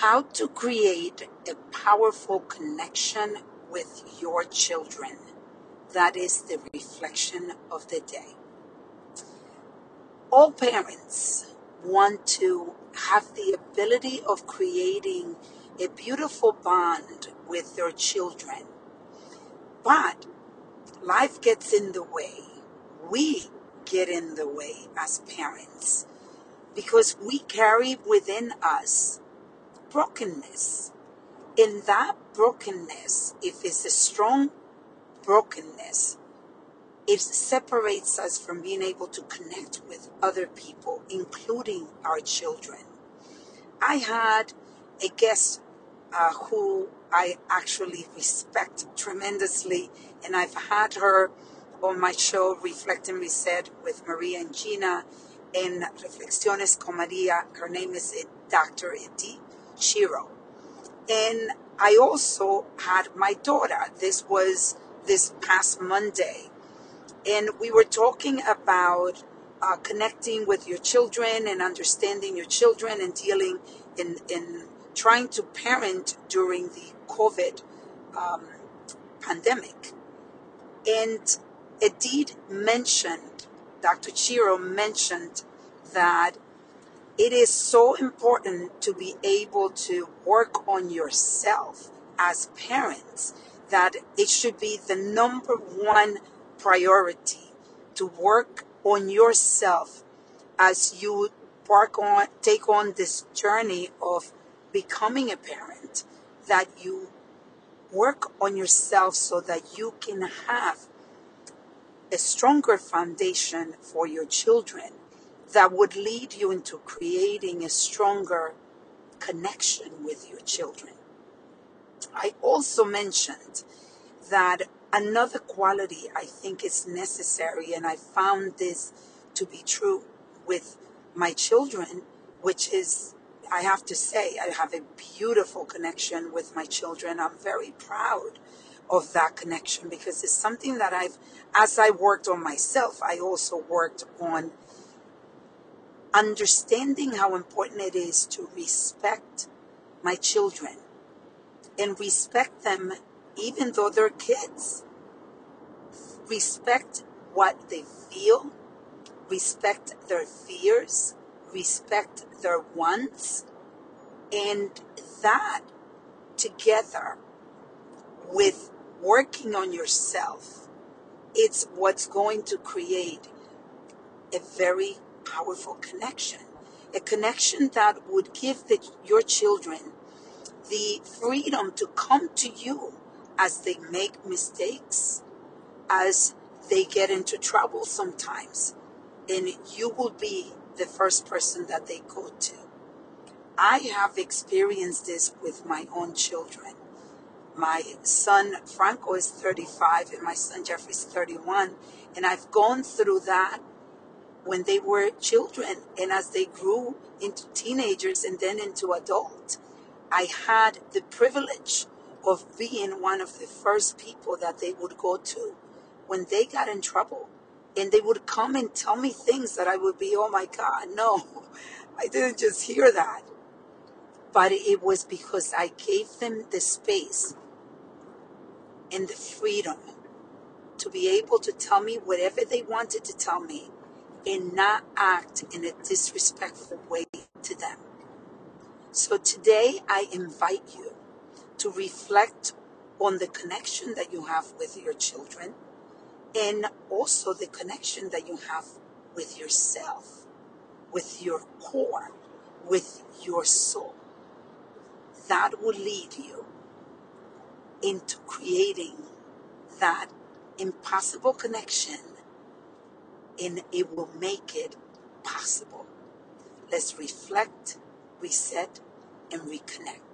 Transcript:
how to create a powerful connection with your children. That is the reflection of the day. All parents want to have the ability of creating a beautiful bond with their children. But life gets in the way. We get in the way as parents because we carry within us brokenness. In that brokenness, if it's a strong brokenness, it separates us from being able to connect with other people, including our children. I had a guest uh, who I actually respect tremendously, and I've had her on my show, Reflect and Reset, with Maria and Gina, in Reflexiones con Maria. Her name is Dr. Edith Shiro. And I also had my daughter. This was this past Monday. And we were talking about uh, connecting with your children and understanding your children and dealing in, in trying to parent during the COVID um, pandemic. And Edith mentioned, Dr. Shiro mentioned that it is so important to be able to work on yourself as parents that it should be the number one priority to work on yourself as you embark on take on this journey of becoming a parent that you work on yourself so that you can have a stronger foundation for your children that would lead you into creating a stronger connection with your children. I also mentioned that another quality I think is necessary, and I found this to be true with my children, which is, I have to say, I have a beautiful connection with my children. I'm very proud of that connection because it's something that I've, as I worked on myself, I also worked on understanding how important it is to respect my children and respect them even though they're kids. Respect what they feel, respect their fears, respect their wants, and that together with working on yourself, it's what's going to create a very powerful connection. A connection that would give the, your children the freedom to come to you as they make mistakes, as they get into trouble sometimes, and you will be the first person that they go to. I have experienced this with my own children. My son Franco is 35 and my son Jeffrey is 31, and I've gone through that when they were children and as they grew into teenagers and then into adult. I had the privilege of being one of the first people that they would go to when they got in trouble. And they would come and tell me things that I would be, oh my God, no, I didn't just hear that. But it was because I gave them the space and the freedom to be able to tell me whatever they wanted to tell me and not act in a disrespectful way to them. So today I invite you to reflect on the connection that you have with your children and also the connection that you have with yourself, with your core, with your soul. That will lead you into creating that impossible connection and it will make it possible. Let's reflect, reset, and reconnect.